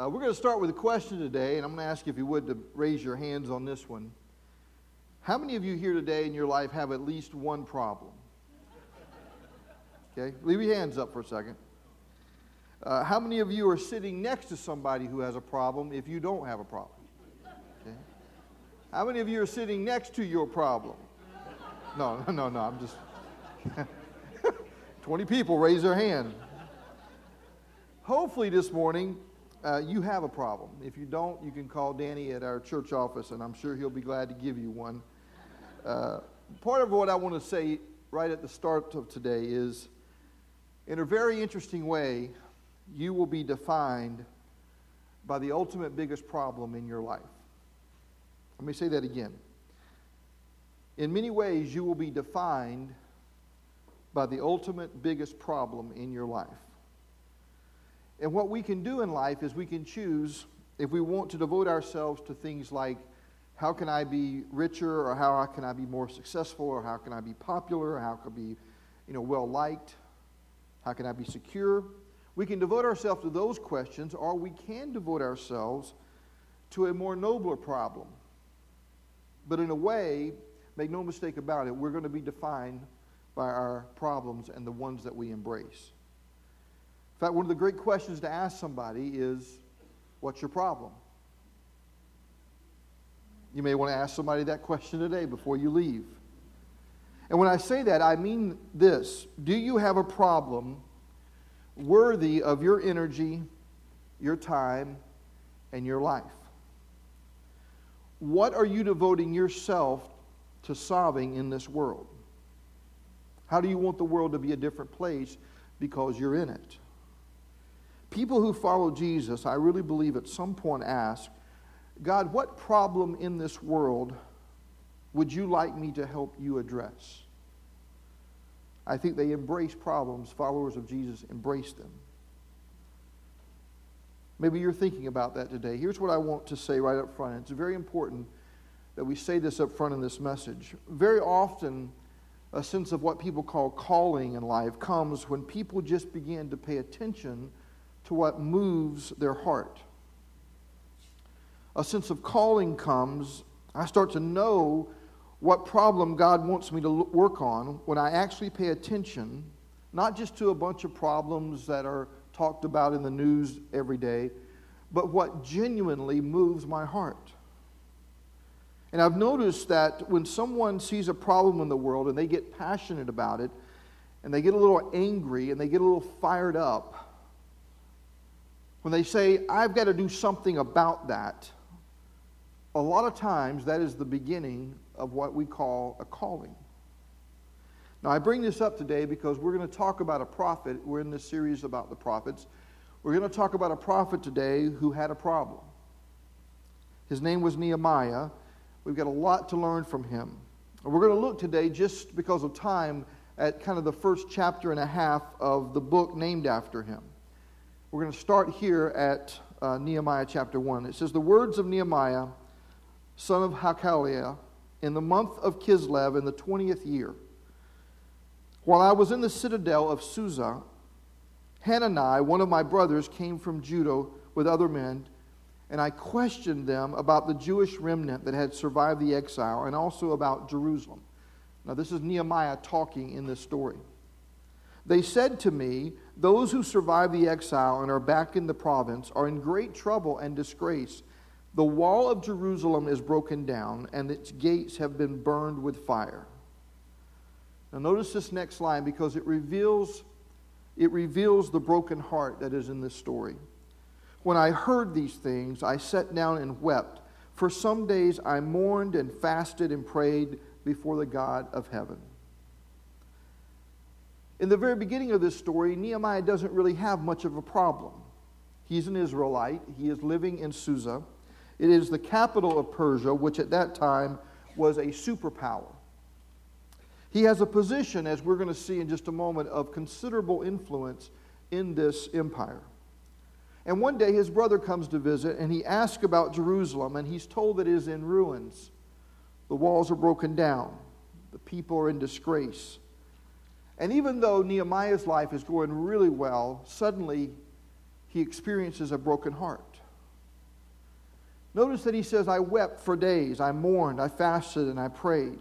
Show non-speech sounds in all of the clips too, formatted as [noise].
Uh, we're going to start with a question today, and I'm going to ask you if you would to raise your hands on this one. How many of you here today in your life have at least one problem? Okay, leave your hands up for a second. Uh, how many of you are sitting next to somebody who has a problem if you don't have a problem? Okay. How many of you are sitting next to your problem? No, no, [laughs] no, no, I'm just. [laughs] 20 people raise their hand. Hopefully, this morning, uh, you have a problem. If you don't, you can call Danny at our church office, and I'm sure he'll be glad to give you one. Uh, part of what I want to say right at the start of today is in a very interesting way, you will be defined by the ultimate biggest problem in your life. Let me say that again. In many ways, you will be defined by the ultimate biggest problem in your life. And what we can do in life is we can choose if we want to devote ourselves to things like how can I be richer or how can I be more successful or how can I be popular or how can I be you know, well liked, how can I be secure. We can devote ourselves to those questions or we can devote ourselves to a more nobler problem. But in a way, make no mistake about it, we're going to be defined by our problems and the ones that we embrace. In fact, one of the great questions to ask somebody is, What's your problem? You may want to ask somebody that question today before you leave. And when I say that, I mean this Do you have a problem worthy of your energy, your time, and your life? What are you devoting yourself to solving in this world? How do you want the world to be a different place because you're in it? People who follow Jesus, I really believe at some point ask, God, what problem in this world would you like me to help you address? I think they embrace problems. Followers of Jesus embrace them. Maybe you're thinking about that today. Here's what I want to say right up front. It's very important that we say this up front in this message. Very often, a sense of what people call calling in life comes when people just begin to pay attention to what moves their heart. A sense of calling comes, I start to know what problem God wants me to work on when I actually pay attention, not just to a bunch of problems that are talked about in the news every day, but what genuinely moves my heart. And I've noticed that when someone sees a problem in the world and they get passionate about it, and they get a little angry and they get a little fired up, when they say, I've got to do something about that, a lot of times that is the beginning of what we call a calling. Now, I bring this up today because we're going to talk about a prophet. We're in this series about the prophets. We're going to talk about a prophet today who had a problem. His name was Nehemiah. We've got a lot to learn from him. We're going to look today, just because of time, at kind of the first chapter and a half of the book named after him. We're going to start here at uh, Nehemiah chapter 1. It says, The words of Nehemiah, son of Hachaliah, in the month of Kislev in the 20th year. While I was in the citadel of Susa, Hanani, one of my brothers, came from Judah with other men and I questioned them about the Jewish remnant that had survived the exile and also about Jerusalem. Now, this is Nehemiah talking in this story. They said to me, Those who survived the exile and are back in the province are in great trouble and disgrace. The wall of Jerusalem is broken down, and its gates have been burned with fire. Now, notice this next line because it reveals, it reveals the broken heart that is in this story. When I heard these things, I sat down and wept. For some days I mourned and fasted and prayed before the God of heaven. In the very beginning of this story, Nehemiah doesn't really have much of a problem. He's an Israelite, he is living in Susa. It is the capital of Persia, which at that time was a superpower. He has a position, as we're going to see in just a moment, of considerable influence in this empire. And one day his brother comes to visit and he asks about Jerusalem, and he's told that it is in ruins. The walls are broken down, the people are in disgrace. And even though Nehemiah's life is going really well, suddenly he experiences a broken heart. Notice that he says, I wept for days, I mourned, I fasted, and I prayed.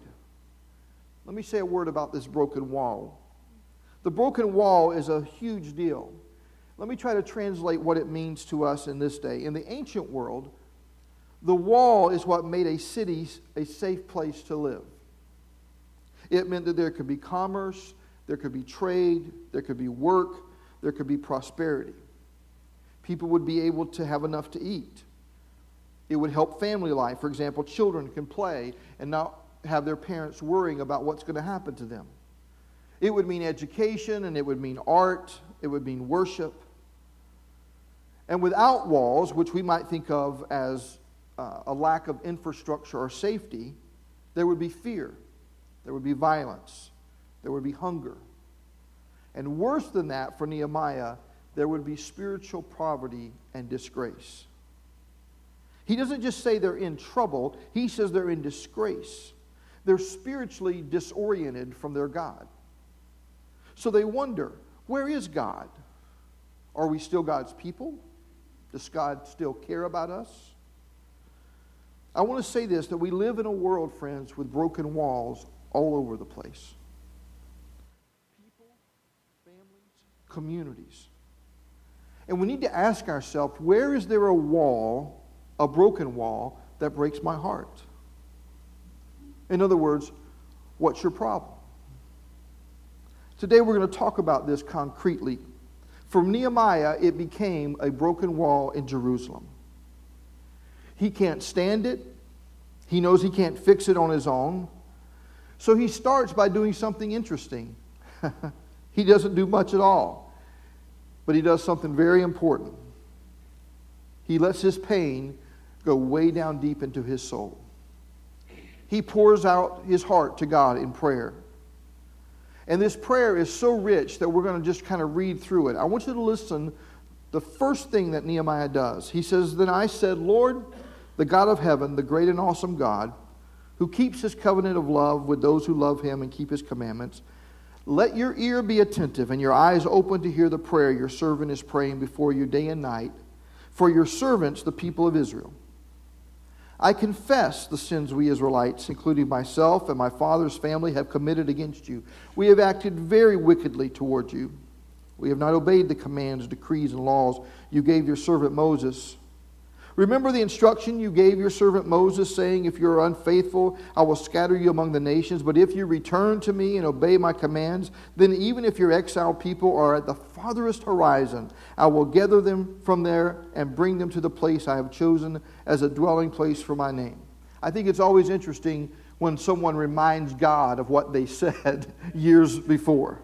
Let me say a word about this broken wall. The broken wall is a huge deal. Let me try to translate what it means to us in this day. In the ancient world, the wall is what made a city a safe place to live. It meant that there could be commerce, there could be trade, there could be work, there could be prosperity. People would be able to have enough to eat. It would help family life. For example, children can play and not have their parents worrying about what's going to happen to them. It would mean education and it would mean art, it would mean worship. And without walls, which we might think of as uh, a lack of infrastructure or safety, there would be fear, there would be violence, there would be hunger. And worse than that, for Nehemiah, there would be spiritual poverty and disgrace. He doesn't just say they're in trouble, he says they're in disgrace. They're spiritually disoriented from their God. So they wonder where is God? Are we still God's people? Does God still care about us? I want to say this that we live in a world, friends, with broken walls all over the place. People, families, communities. And we need to ask ourselves where is there a wall, a broken wall, that breaks my heart? In other words, what's your problem? Today we're going to talk about this concretely for Nehemiah, it became a broken wall in Jerusalem. He can't stand it. He knows he can't fix it on his own. So he starts by doing something interesting. [laughs] he doesn't do much at all, but he does something very important. He lets his pain go way down deep into his soul. He pours out his heart to God in prayer. And this prayer is so rich that we're going to just kind of read through it. I want you to listen. The first thing that Nehemiah does, he says, Then I said, Lord, the God of heaven, the great and awesome God, who keeps his covenant of love with those who love him and keep his commandments, let your ear be attentive and your eyes open to hear the prayer your servant is praying before you day and night for your servants, the people of Israel. I confess the sins we Israelites, including myself and my father's family, have committed against you. We have acted very wickedly toward you. We have not obeyed the commands, decrees, and laws you gave your servant Moses. Remember the instruction you gave your servant Moses, saying, If you are unfaithful, I will scatter you among the nations. But if you return to me and obey my commands, then even if your exiled people are at the farthest horizon, I will gather them from there and bring them to the place I have chosen as a dwelling place for my name. I think it's always interesting when someone reminds God of what they [laughs] said years before.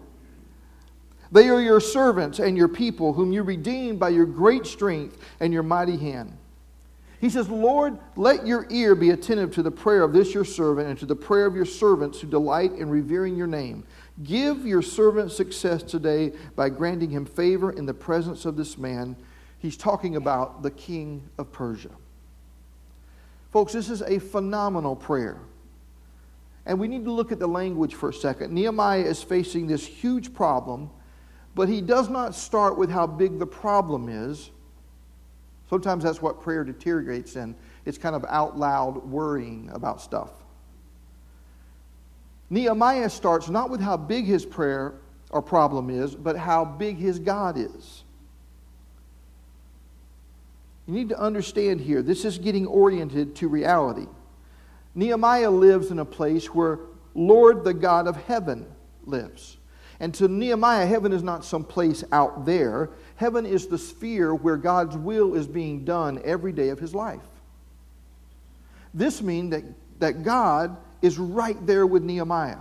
They are your servants and your people, whom you redeemed by your great strength and your mighty hand. He says, Lord, let your ear be attentive to the prayer of this your servant and to the prayer of your servants who delight in revering your name. Give your servant success today by granting him favor in the presence of this man. He's talking about the king of Persia. Folks, this is a phenomenal prayer. And we need to look at the language for a second. Nehemiah is facing this huge problem, but he does not start with how big the problem is. Sometimes that's what prayer deteriorates in. It's kind of out loud worrying about stuff. Nehemiah starts not with how big his prayer or problem is, but how big his God is. You need to understand here, this is getting oriented to reality. Nehemiah lives in a place where Lord, the God of heaven, lives. And to Nehemiah, heaven is not some place out there. Heaven is the sphere where God's will is being done every day of his life. This means that, that God is right there with Nehemiah.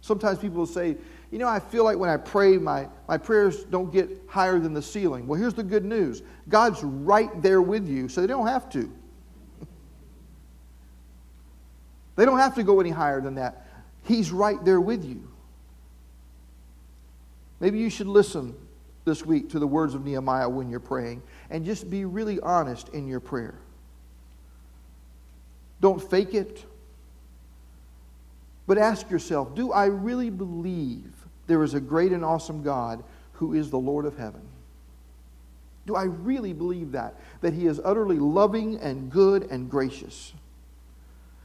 Sometimes people will say, you know, I feel like when I pray, my, my prayers don't get higher than the ceiling. Well, here's the good news God's right there with you, so they don't have to. [laughs] they don't have to go any higher than that. He's right there with you. Maybe you should listen this week to the words of Nehemiah when you're praying and just be really honest in your prayer. Don't fake it. But ask yourself do I really believe there is a great and awesome God who is the Lord of heaven? Do I really believe that? That He is utterly loving and good and gracious?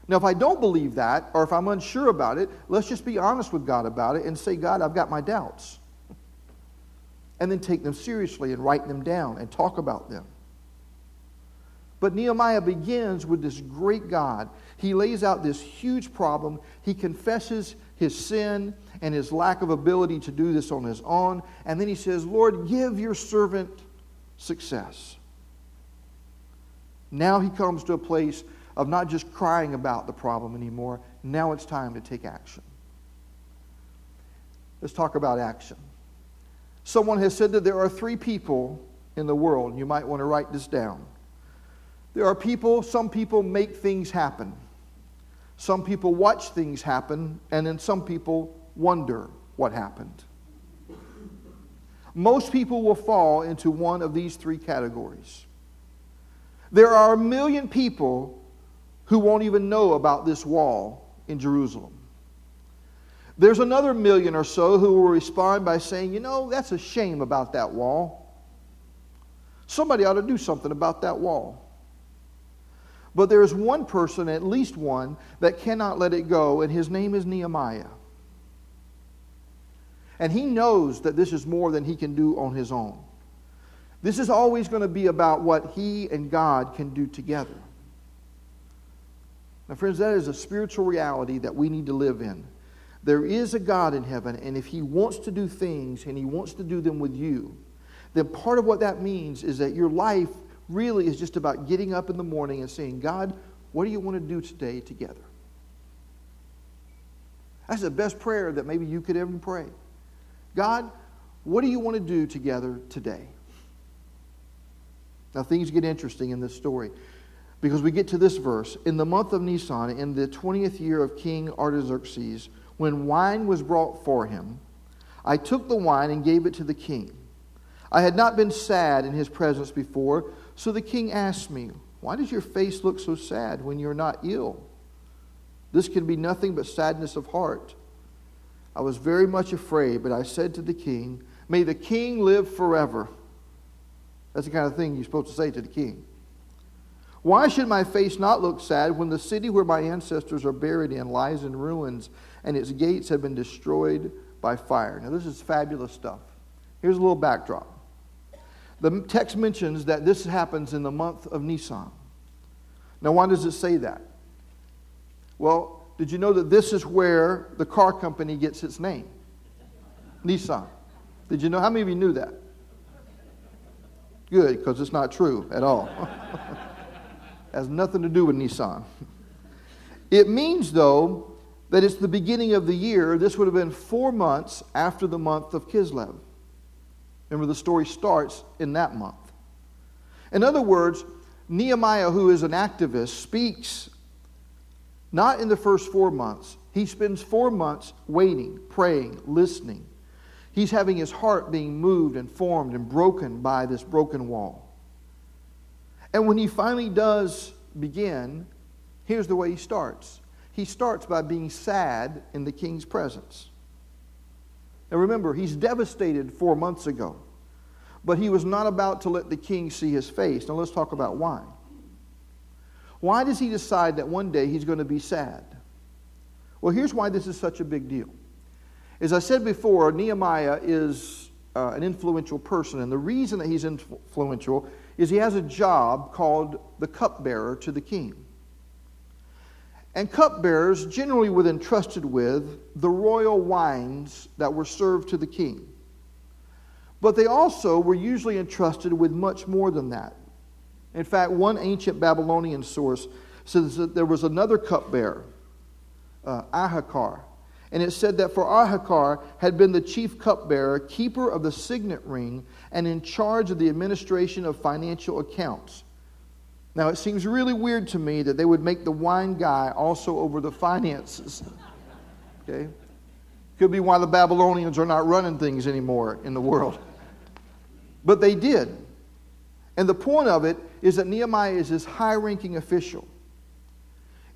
Now, if I don't believe that, or if I'm unsure about it, let's just be honest with God about it and say, God, I've got my doubts. And then take them seriously and write them down and talk about them. But Nehemiah begins with this great God. He lays out this huge problem. He confesses his sin and his lack of ability to do this on his own. And then he says, Lord, give your servant success. Now he comes to a place of not just crying about the problem anymore. Now it's time to take action. Let's talk about action. Someone has said that there are three people in the world. You might want to write this down. There are people, some people make things happen. Some people watch things happen, and then some people wonder what happened. Most people will fall into one of these three categories. There are a million people who won't even know about this wall in Jerusalem. There's another million or so who will respond by saying, You know, that's a shame about that wall. Somebody ought to do something about that wall. But there is one person, at least one, that cannot let it go, and his name is Nehemiah. And he knows that this is more than he can do on his own. This is always going to be about what he and God can do together. Now, friends, that is a spiritual reality that we need to live in. There is a God in heaven, and if he wants to do things and he wants to do them with you, then part of what that means is that your life really is just about getting up in the morning and saying, God, what do you want to do today together? That's the best prayer that maybe you could ever pray. God, what do you want to do together today? Now, things get interesting in this story because we get to this verse. In the month of Nisan, in the 20th year of King Artaxerxes, when wine was brought for him, I took the wine and gave it to the king. I had not been sad in his presence before, so the king asked me, Why does your face look so sad when you're not ill? This can be nothing but sadness of heart. I was very much afraid, but I said to the king, May the king live forever. That's the kind of thing you're supposed to say to the king. Why should my face not look sad when the city where my ancestors are buried in lies in ruins and its gates have been destroyed by fire? Now, this is fabulous stuff. Here's a little backdrop. The text mentions that this happens in the month of Nisan. Now, why does it say that? Well, did you know that this is where the car company gets its name? Nissan. Did you know? How many of you knew that? Good, because it's not true at all. [laughs] has nothing to do with Nissan. It means, though, that it's the beginning of the year. This would have been four months after the month of Kislev. Remember, the story starts in that month. In other words, Nehemiah, who is an activist, speaks not in the first four months. He spends four months waiting, praying, listening. He's having his heart being moved and formed and broken by this broken wall. And when he finally does begin, here's the way he starts. He starts by being sad in the king's presence. Now remember, he's devastated four months ago, but he was not about to let the king see his face. Now let's talk about why. Why does he decide that one day he's going to be sad? Well, here's why this is such a big deal. As I said before, Nehemiah is uh, an influential person, and the reason that he's influential is he has a job called the cupbearer to the king. And cupbearers generally were entrusted with the royal wines that were served to the king. But they also were usually entrusted with much more than that. In fact, one ancient Babylonian source says that there was another cupbearer, uh, Ahikar. And it said that for Ahikar had been the chief cupbearer, keeper of the signet ring, and in charge of the administration of financial accounts. Now, it seems really weird to me that they would make the wine guy also over the finances. Okay? Could be why the Babylonians are not running things anymore in the world. But they did. And the point of it is that Nehemiah is this high ranking official.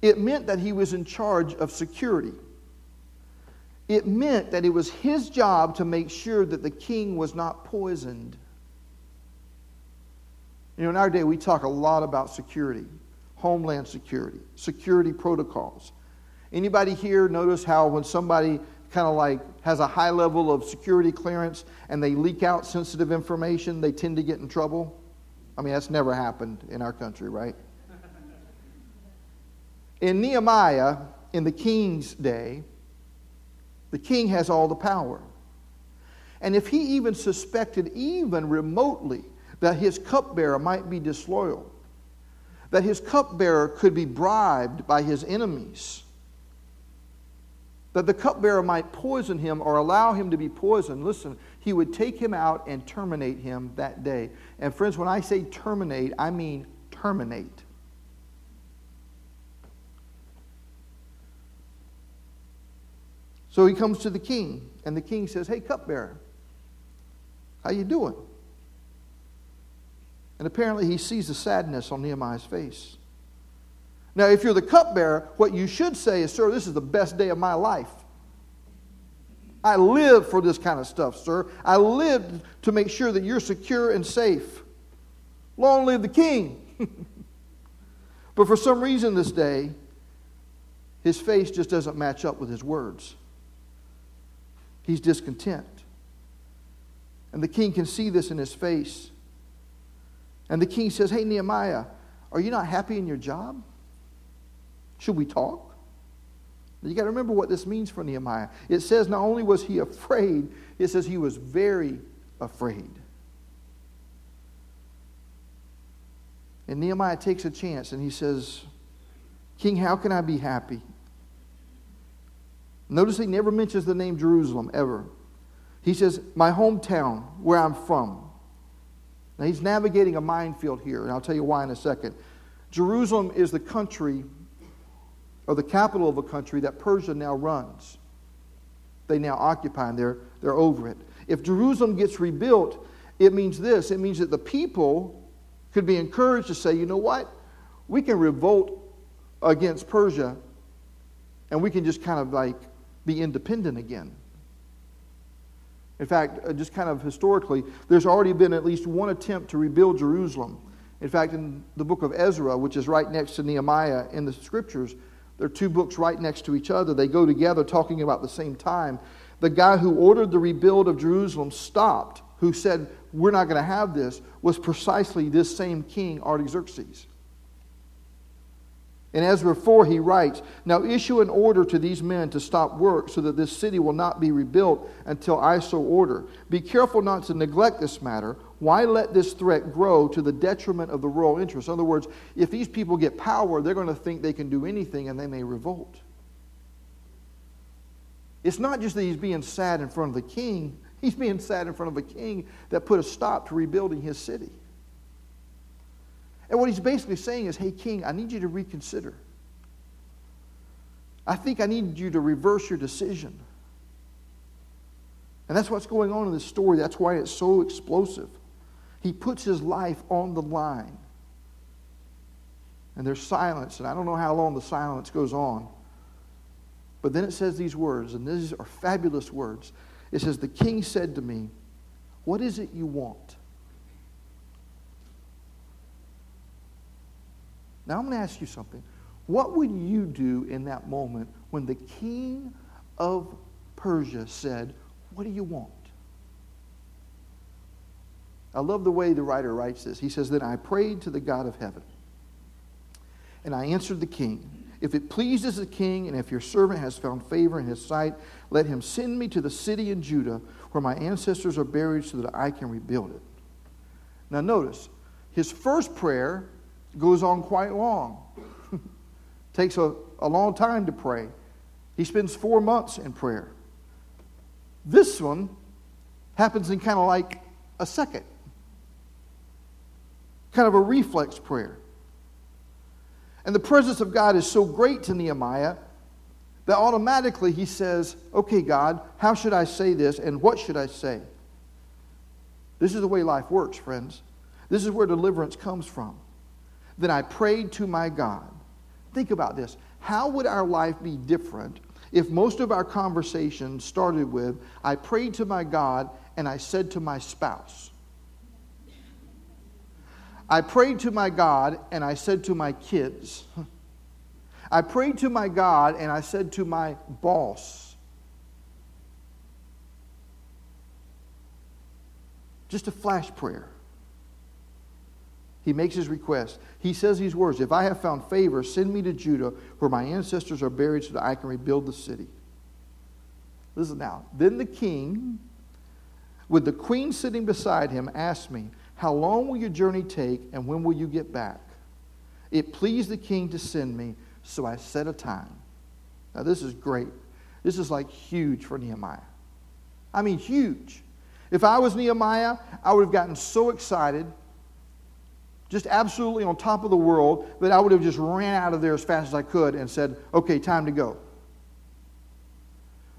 It meant that he was in charge of security. It meant that it was his job to make sure that the king was not poisoned. You know, in our day, we talk a lot about security, homeland security, security protocols. Anybody here notice how when somebody kind of like has a high level of security clearance and they leak out sensitive information, they tend to get in trouble? I mean, that's never happened in our country, right? In Nehemiah, in the king's day, the king has all the power. And if he even suspected, even remotely, that his cupbearer might be disloyal, that his cupbearer could be bribed by his enemies, that the cupbearer might poison him or allow him to be poisoned, listen, he would take him out and terminate him that day. And friends, when I say terminate, I mean terminate. So he comes to the king, and the king says, Hey, cupbearer, how you doing? And apparently he sees the sadness on Nehemiah's face. Now, if you're the cupbearer, what you should say is, Sir, this is the best day of my life. I live for this kind of stuff, sir. I live to make sure that you're secure and safe. Long live the king. [laughs] but for some reason this day, his face just doesn't match up with his words. He's discontent. And the king can see this in his face. And the king says, Hey, Nehemiah, are you not happy in your job? Should we talk? You got to remember what this means for Nehemiah. It says not only was he afraid, it says he was very afraid. And Nehemiah takes a chance and he says, King, how can I be happy? Notice he never mentions the name Jerusalem ever. He says, My hometown, where I'm from. Now he's navigating a minefield here, and I'll tell you why in a second. Jerusalem is the country or the capital of a country that Persia now runs. They now occupy and they're, they're over it. If Jerusalem gets rebuilt, it means this it means that the people could be encouraged to say, you know what? We can revolt against Persia and we can just kind of like be independent again. In fact, uh, just kind of historically, there's already been at least one attempt to rebuild Jerusalem. In fact, in the book of Ezra, which is right next to Nehemiah in the scriptures, there are two books right next to each other. They go together talking about the same time. The guy who ordered the rebuild of Jerusalem stopped, who said, We're not going to have this, was precisely this same king, Artaxerxes. In Ezra 4, he writes, Now issue an order to these men to stop work so that this city will not be rebuilt until I so order. Be careful not to neglect this matter. Why let this threat grow to the detriment of the royal interest? In other words, if these people get power, they're going to think they can do anything and they may revolt. It's not just that he's being sad in front of the king, [laughs] he's being sad in front of a king that put a stop to rebuilding his city. And what he's basically saying is, hey, king, I need you to reconsider. I think I need you to reverse your decision. And that's what's going on in this story. That's why it's so explosive. He puts his life on the line. And there's silence, and I don't know how long the silence goes on. But then it says these words, and these are fabulous words. It says, The king said to me, What is it you want? Now I'm going to ask you something. What would you do in that moment when the king of Persia said, What do you want? I love the way the writer writes this. He says, Then I prayed to the God of heaven, and I answered the king. If it pleases the king, and if your servant has found favor in his sight, let him send me to the city in Judah where my ancestors are buried so that I can rebuild it. Now, notice, his first prayer goes on quite long. [laughs] Takes a, a long time to pray. He spends four months in prayer. This one happens in kind of like a second, kind of a reflex prayer. And the presence of God is so great to Nehemiah that automatically he says, Okay, God, how should I say this and what should I say? This is the way life works, friends. This is where deliverance comes from. Then I prayed to my God. Think about this. How would our life be different if most of our conversations started with, I prayed to my God and I said to my spouse? I prayed to my God and I said to my kids, I prayed to my God and I said to my boss, just a flash prayer. He makes his request. He says these words If I have found favor, send me to Judah, where my ancestors are buried, so that I can rebuild the city. Listen now. Then the king, with the queen sitting beside him, asked me, How long will your journey take, and when will you get back? It pleased the king to send me, so I set a time. Now, this is great. This is like huge for Nehemiah. I mean, huge. If I was Nehemiah, I would have gotten so excited just absolutely on top of the world, that I would have just ran out of there as fast as I could and said, okay, time to go.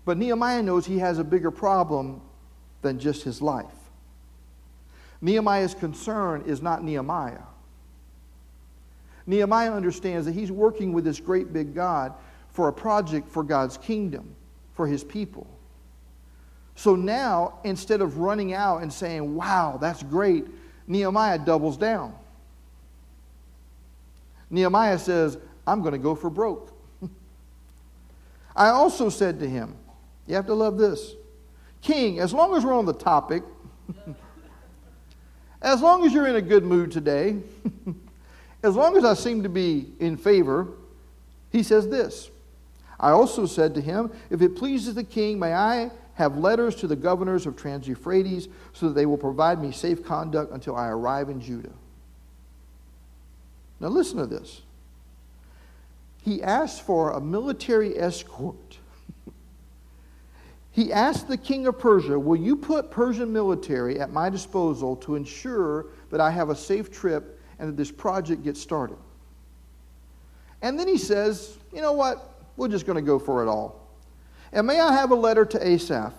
But Nehemiah knows he has a bigger problem than just his life. Nehemiah's concern is not Nehemiah. Nehemiah understands that he's working with this great big God for a project for God's kingdom, for his people. So now, instead of running out and saying, wow, that's great, Nehemiah doubles down. Nehemiah says, I'm going to go for broke. [laughs] I also said to him, You have to love this. King, as long as we're on the topic, [laughs] as long as you're in a good mood today, [laughs] as long as I seem to be in favor, he says this. I also said to him, If it pleases the king, may I have letters to the governors of Trans Euphrates so that they will provide me safe conduct until I arrive in Judah. Now, listen to this. He asked for a military escort. he asked the king of Persia, Will you put Persian military at my disposal to ensure that I have a safe trip and that this project gets started? And then he says, You know what? We're just going to go for it all. And may I have a letter to Asaph?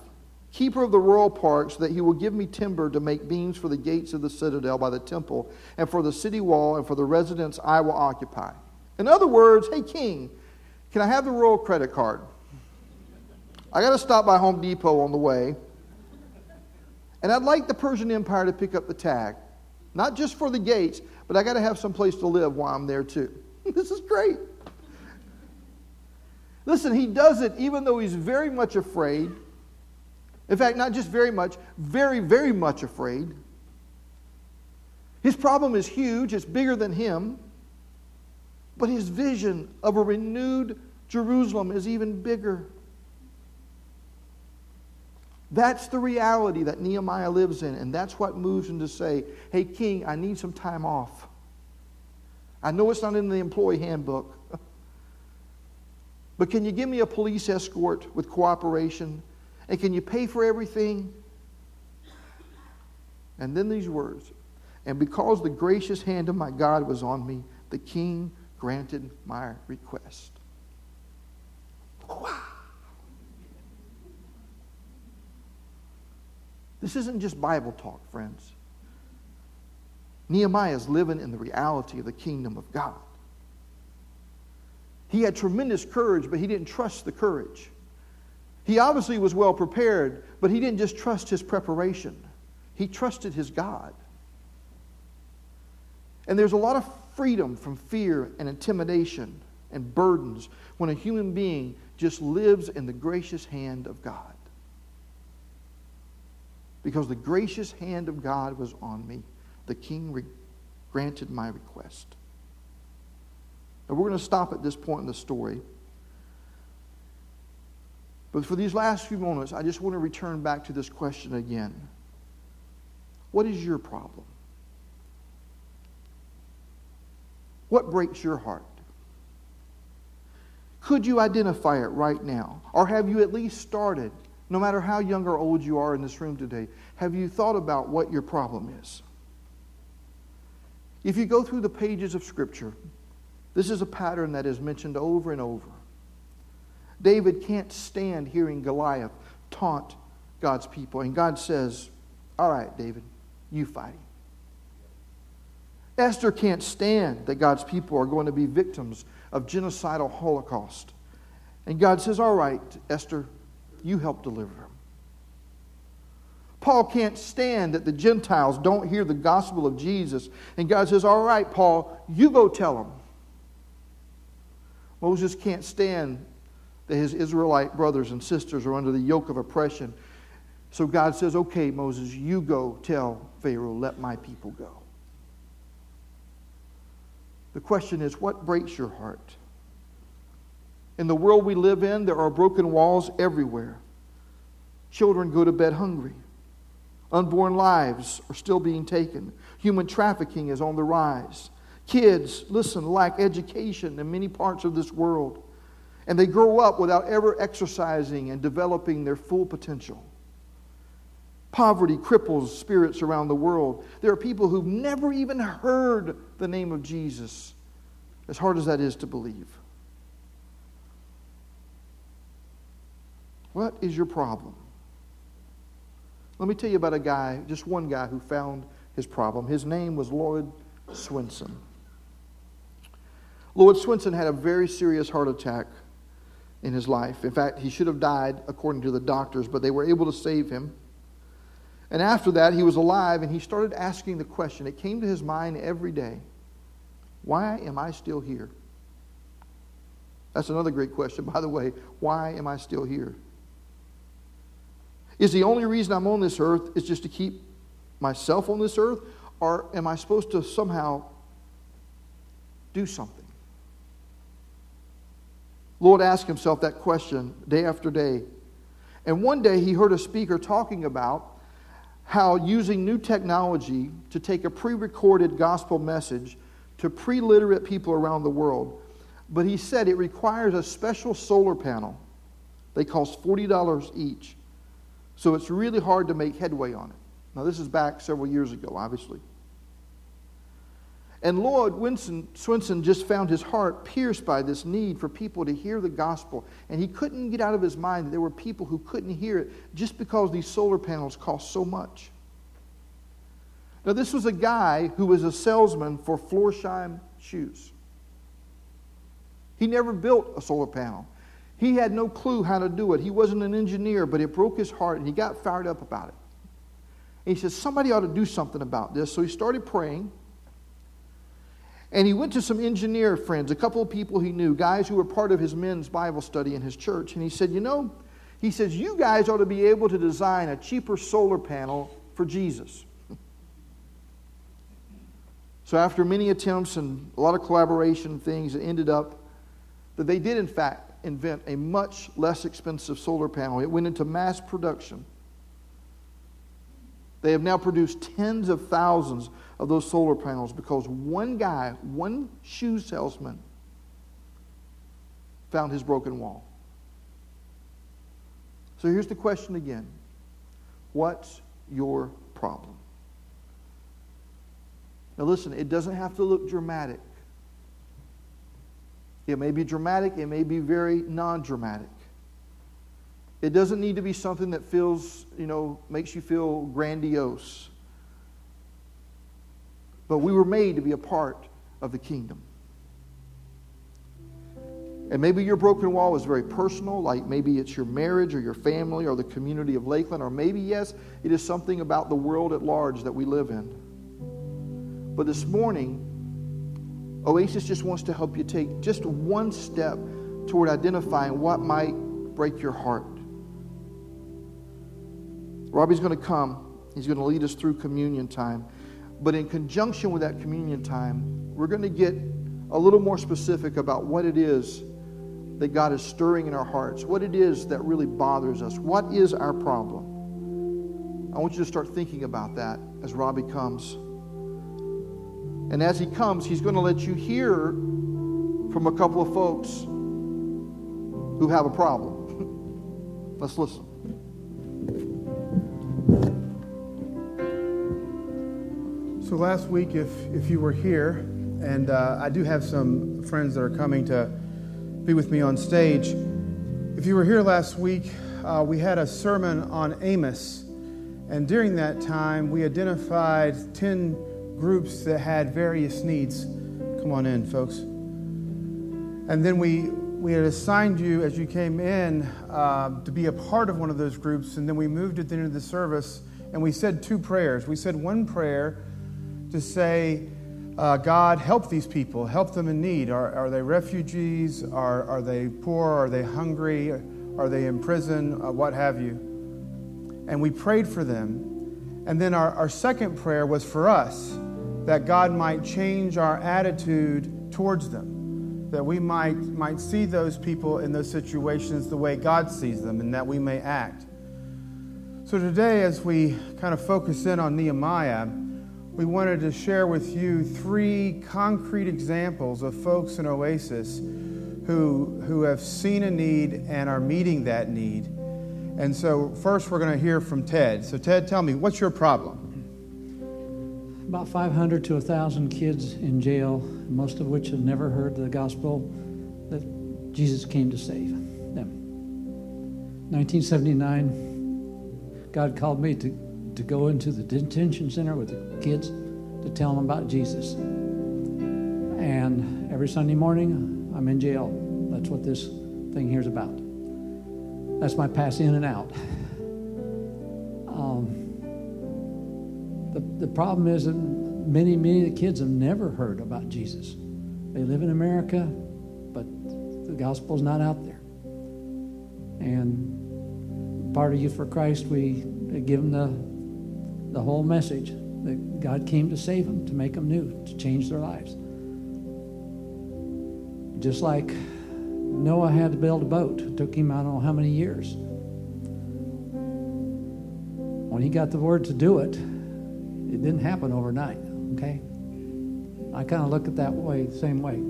Keeper of the royal park, so that he will give me timber to make beams for the gates of the citadel by the temple, and for the city wall, and for the residence I will occupy. In other words, hey, king, can I have the royal credit card? I got to stop by Home Depot on the way. And I'd like the Persian Empire to pick up the tag. Not just for the gates, but I got to have some place to live while I'm there too. [laughs] this is great. Listen, he does it even though he's very much afraid. In fact, not just very much, very, very much afraid. His problem is huge, it's bigger than him. But his vision of a renewed Jerusalem is even bigger. That's the reality that Nehemiah lives in, and that's what moves him to say, Hey, King, I need some time off. I know it's not in the employee handbook, [laughs] but can you give me a police escort with cooperation? And can you pay for everything? And then these words And because the gracious hand of my God was on me, the king granted my request. Wow. This isn't just Bible talk, friends. Nehemiah is living in the reality of the kingdom of God. He had tremendous courage, but he didn't trust the courage. He obviously was well prepared, but he didn't just trust his preparation, he trusted his God. And there's a lot of freedom from fear and intimidation and burdens when a human being just lives in the gracious hand of God. Because the gracious hand of God was on me, the king re- granted my request. Now, we're going to stop at this point in the story. But for these last few moments, I just want to return back to this question again. What is your problem? What breaks your heart? Could you identify it right now? Or have you at least started, no matter how young or old you are in this room today, have you thought about what your problem is? If you go through the pages of Scripture, this is a pattern that is mentioned over and over. David can't stand hearing Goliath taunt God's people. And God says, All right, David, you fight him. Esther can't stand that God's people are going to be victims of genocidal holocaust. And God says, All right, Esther, you help deliver them. Paul can't stand that the Gentiles don't hear the gospel of Jesus. And God says, All right, Paul, you go tell them. Moses can't stand that his Israelite brothers and sisters are under the yoke of oppression. So God says, Okay, Moses, you go tell Pharaoh, let my people go. The question is, what breaks your heart? In the world we live in, there are broken walls everywhere. Children go to bed hungry. Unborn lives are still being taken. Human trafficking is on the rise. Kids, listen, lack education in many parts of this world. And they grow up without ever exercising and developing their full potential. Poverty cripples spirits around the world. There are people who've never even heard the name of Jesus, as hard as that is to believe. What is your problem? Let me tell you about a guy, just one guy, who found his problem. His name was Lloyd Swinson. Lloyd Swinson had a very serious heart attack in his life. In fact, he should have died according to the doctors, but they were able to save him. And after that, he was alive and he started asking the question. It came to his mind every day Why am I still here? That's another great question, [laughs] by the way. Why am I still here? Is the only reason I'm on this earth is just to keep myself on this earth? Or am I supposed to somehow do something? Lloyd asked himself that question day after day. And one day he heard a speaker talking about how using new technology to take a pre recorded gospel message to pre literate people around the world. But he said it requires a special solar panel. They cost $40 each. So it's really hard to make headway on it. Now, this is back several years ago, obviously. And Lloyd Winston, Swinson just found his heart pierced by this need for people to hear the gospel. And he couldn't get out of his mind that there were people who couldn't hear it just because these solar panels cost so much. Now, this was a guy who was a salesman for Florsheim shoes. He never built a solar panel. He had no clue how to do it. He wasn't an engineer, but it broke his heart and he got fired up about it. And he said, Somebody ought to do something about this. So he started praying. And he went to some engineer friends, a couple of people he knew, guys who were part of his men's Bible study in his church. And he said, You know, he says, You guys ought to be able to design a cheaper solar panel for Jesus. so, after many attempts and a lot of collaboration things, it ended up that they did, in fact, invent a much less expensive solar panel. It went into mass production. They have now produced tens of thousands of those solar panels because one guy, one shoe salesman, found his broken wall. So here's the question again What's your problem? Now, listen, it doesn't have to look dramatic. It may be dramatic, it may be very non dramatic. It doesn't need to be something that feels, you know, makes you feel grandiose. But we were made to be a part of the kingdom. And maybe your broken wall is very personal, like maybe it's your marriage or your family or the community of Lakeland, or maybe, yes, it is something about the world at large that we live in. But this morning, Oasis just wants to help you take just one step toward identifying what might break your heart. Robbie's going to come. He's going to lead us through communion time. But in conjunction with that communion time, we're going to get a little more specific about what it is that God is stirring in our hearts, what it is that really bothers us, what is our problem. I want you to start thinking about that as Robbie comes. And as he comes, he's going to let you hear from a couple of folks who have a problem. [laughs] Let's listen. So last week, if, if you were here, and uh, I do have some friends that are coming to be with me on stage. If you were here last week, uh, we had a sermon on Amos. And during that time, we identified 10 groups that had various needs. Come on in, folks. And then we, we had assigned you as you came in uh, to be a part of one of those groups, and then we moved at the end of the service and we said two prayers. We said one prayer to say, uh, God, help these people, help them in need. Are, are they refugees? Are, are they poor? Are they hungry? Are they in prison? Uh, what have you? And we prayed for them. And then our, our second prayer was for us that God might change our attitude towards them, that we might, might see those people in those situations the way God sees them, and that we may act. So today, as we kind of focus in on Nehemiah, we wanted to share with you three concrete examples of folks in Oasis who, who have seen a need and are meeting that need. And so, first, we're going to hear from Ted. So, Ted, tell me, what's your problem? About 500 to 1,000 kids in jail, most of which have never heard the gospel that Jesus came to save them. 1979, God called me to to go into the detention center with the kids to tell them about Jesus. And every Sunday morning, I'm in jail. That's what this thing here is about. That's my pass in and out. Um, the, the problem is that many, many of the kids have never heard about Jesus. They live in America, but the gospel's not out there. And part of Youth for Christ, we give them the the whole message that God came to save them, to make them new, to change their lives. Just like Noah had to build a boat, it took him I don't know how many years. When he got the word to do it, it didn't happen overnight, okay? I kind of look at that way, same way.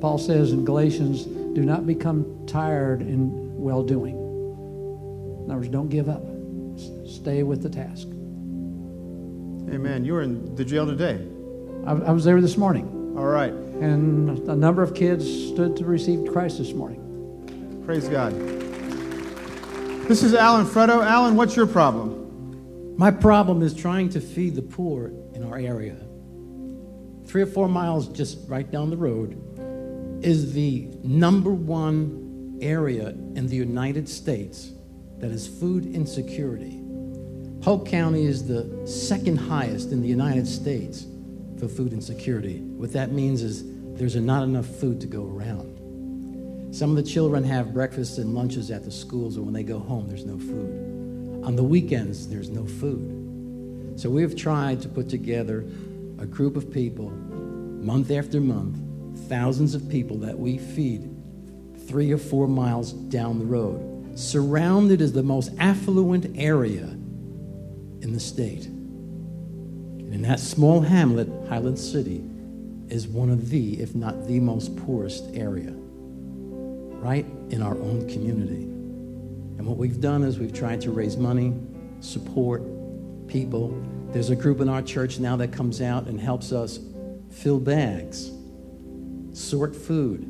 Paul says in Galatians, do not become tired in well doing. In other words, don't give up. Stay with the task. Amen. You were in the jail today. I, I was there this morning. All right. And a number of kids stood to receive Christ this morning. Praise God. This is Alan Fredo. Alan, what's your problem? My problem is trying to feed the poor in our area. Three or four miles just right down the road is the number one area in the United States that is food insecurity. Polk County is the second highest in the United States for food insecurity. What that means is there's not enough food to go around. Some of the children have breakfasts and lunches at the schools, and when they go home, there's no food. On the weekends, there's no food. So we have tried to put together a group of people, month after month, thousands of people that we feed three or four miles down the road, surrounded as the most affluent area in the state. And in that small hamlet, Highland City is one of the, if not the most poorest area, right in our own community. And what we've done is we've tried to raise money, support people. There's a group in our church now that comes out and helps us fill bags, sort food,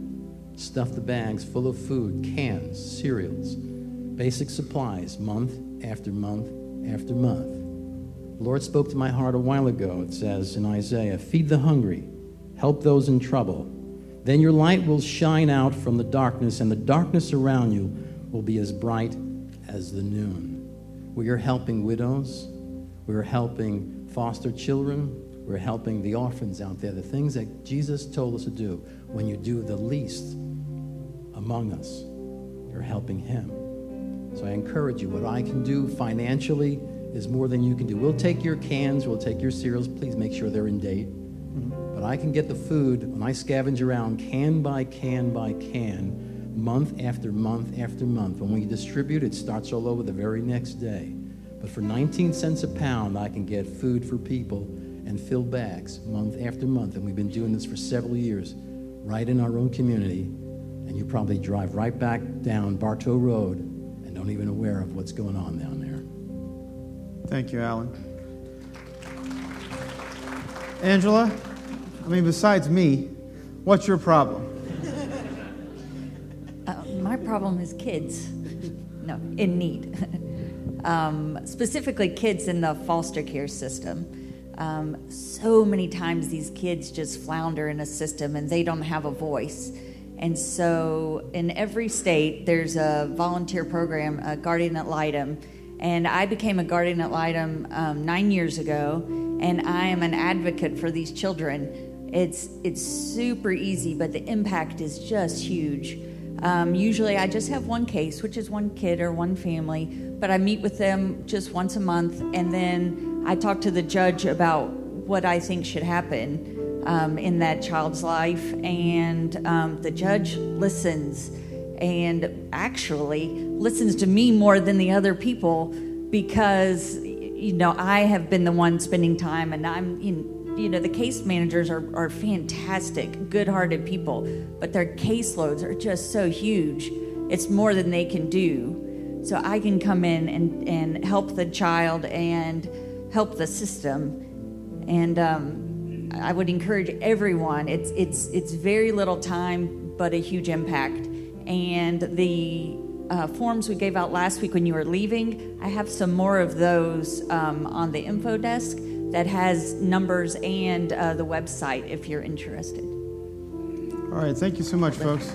stuff the bags full of food, cans, cereals, basic supplies, month after month after month. The Lord spoke to my heart a while ago. It says in Isaiah, Feed the hungry, help those in trouble. Then your light will shine out from the darkness, and the darkness around you will be as bright as the noon. We are helping widows, we're helping foster children, we're helping the orphans out there, the things that Jesus told us to do. When you do the least among us, you're helping Him. So I encourage you, what I can do financially, is more than you can do. We'll take your cans, we'll take your cereals. Please make sure they're in date. Mm-hmm. But I can get the food when I scavenge around can by can by can, month after month after month. When we distribute, it starts all over the very next day. But for 19 cents a pound, I can get food for people and fill bags month after month. And we've been doing this for several years, right in our own community. And you probably drive right back down Bartow Road and don't even aware of what's going on down there. Thank you, Alan. Angela, I mean, besides me, what's your problem? Uh, my problem is kids. No, in need. [laughs] um, specifically, kids in the foster care system. Um, so many times these kids just flounder in a system and they don't have a voice. And so, in every state, there's a volunteer program, a Guardian ad litem, And I became a guardian ad litem um, nine years ago, and I am an advocate for these children. It's it's super easy, but the impact is just huge. Um, usually, I just have one case, which is one kid or one family, but I meet with them just once a month, and then I talk to the judge about what I think should happen um, in that child's life, and um, the judge listens and actually listens to me more than the other people because you know I have been the one spending time, and I'm you know, you know the case managers are, are fantastic, good-hearted people, but their caseloads are just so huge. It's more than they can do. So I can come in and, and help the child and help the system. And um, I would encourage everyone. It's it's it's very little time, but a huge impact. And the uh, forms we gave out last week when you were leaving, I have some more of those um, on the info desk that has numbers and uh, the website if you're interested. All right, thank you so much, folks.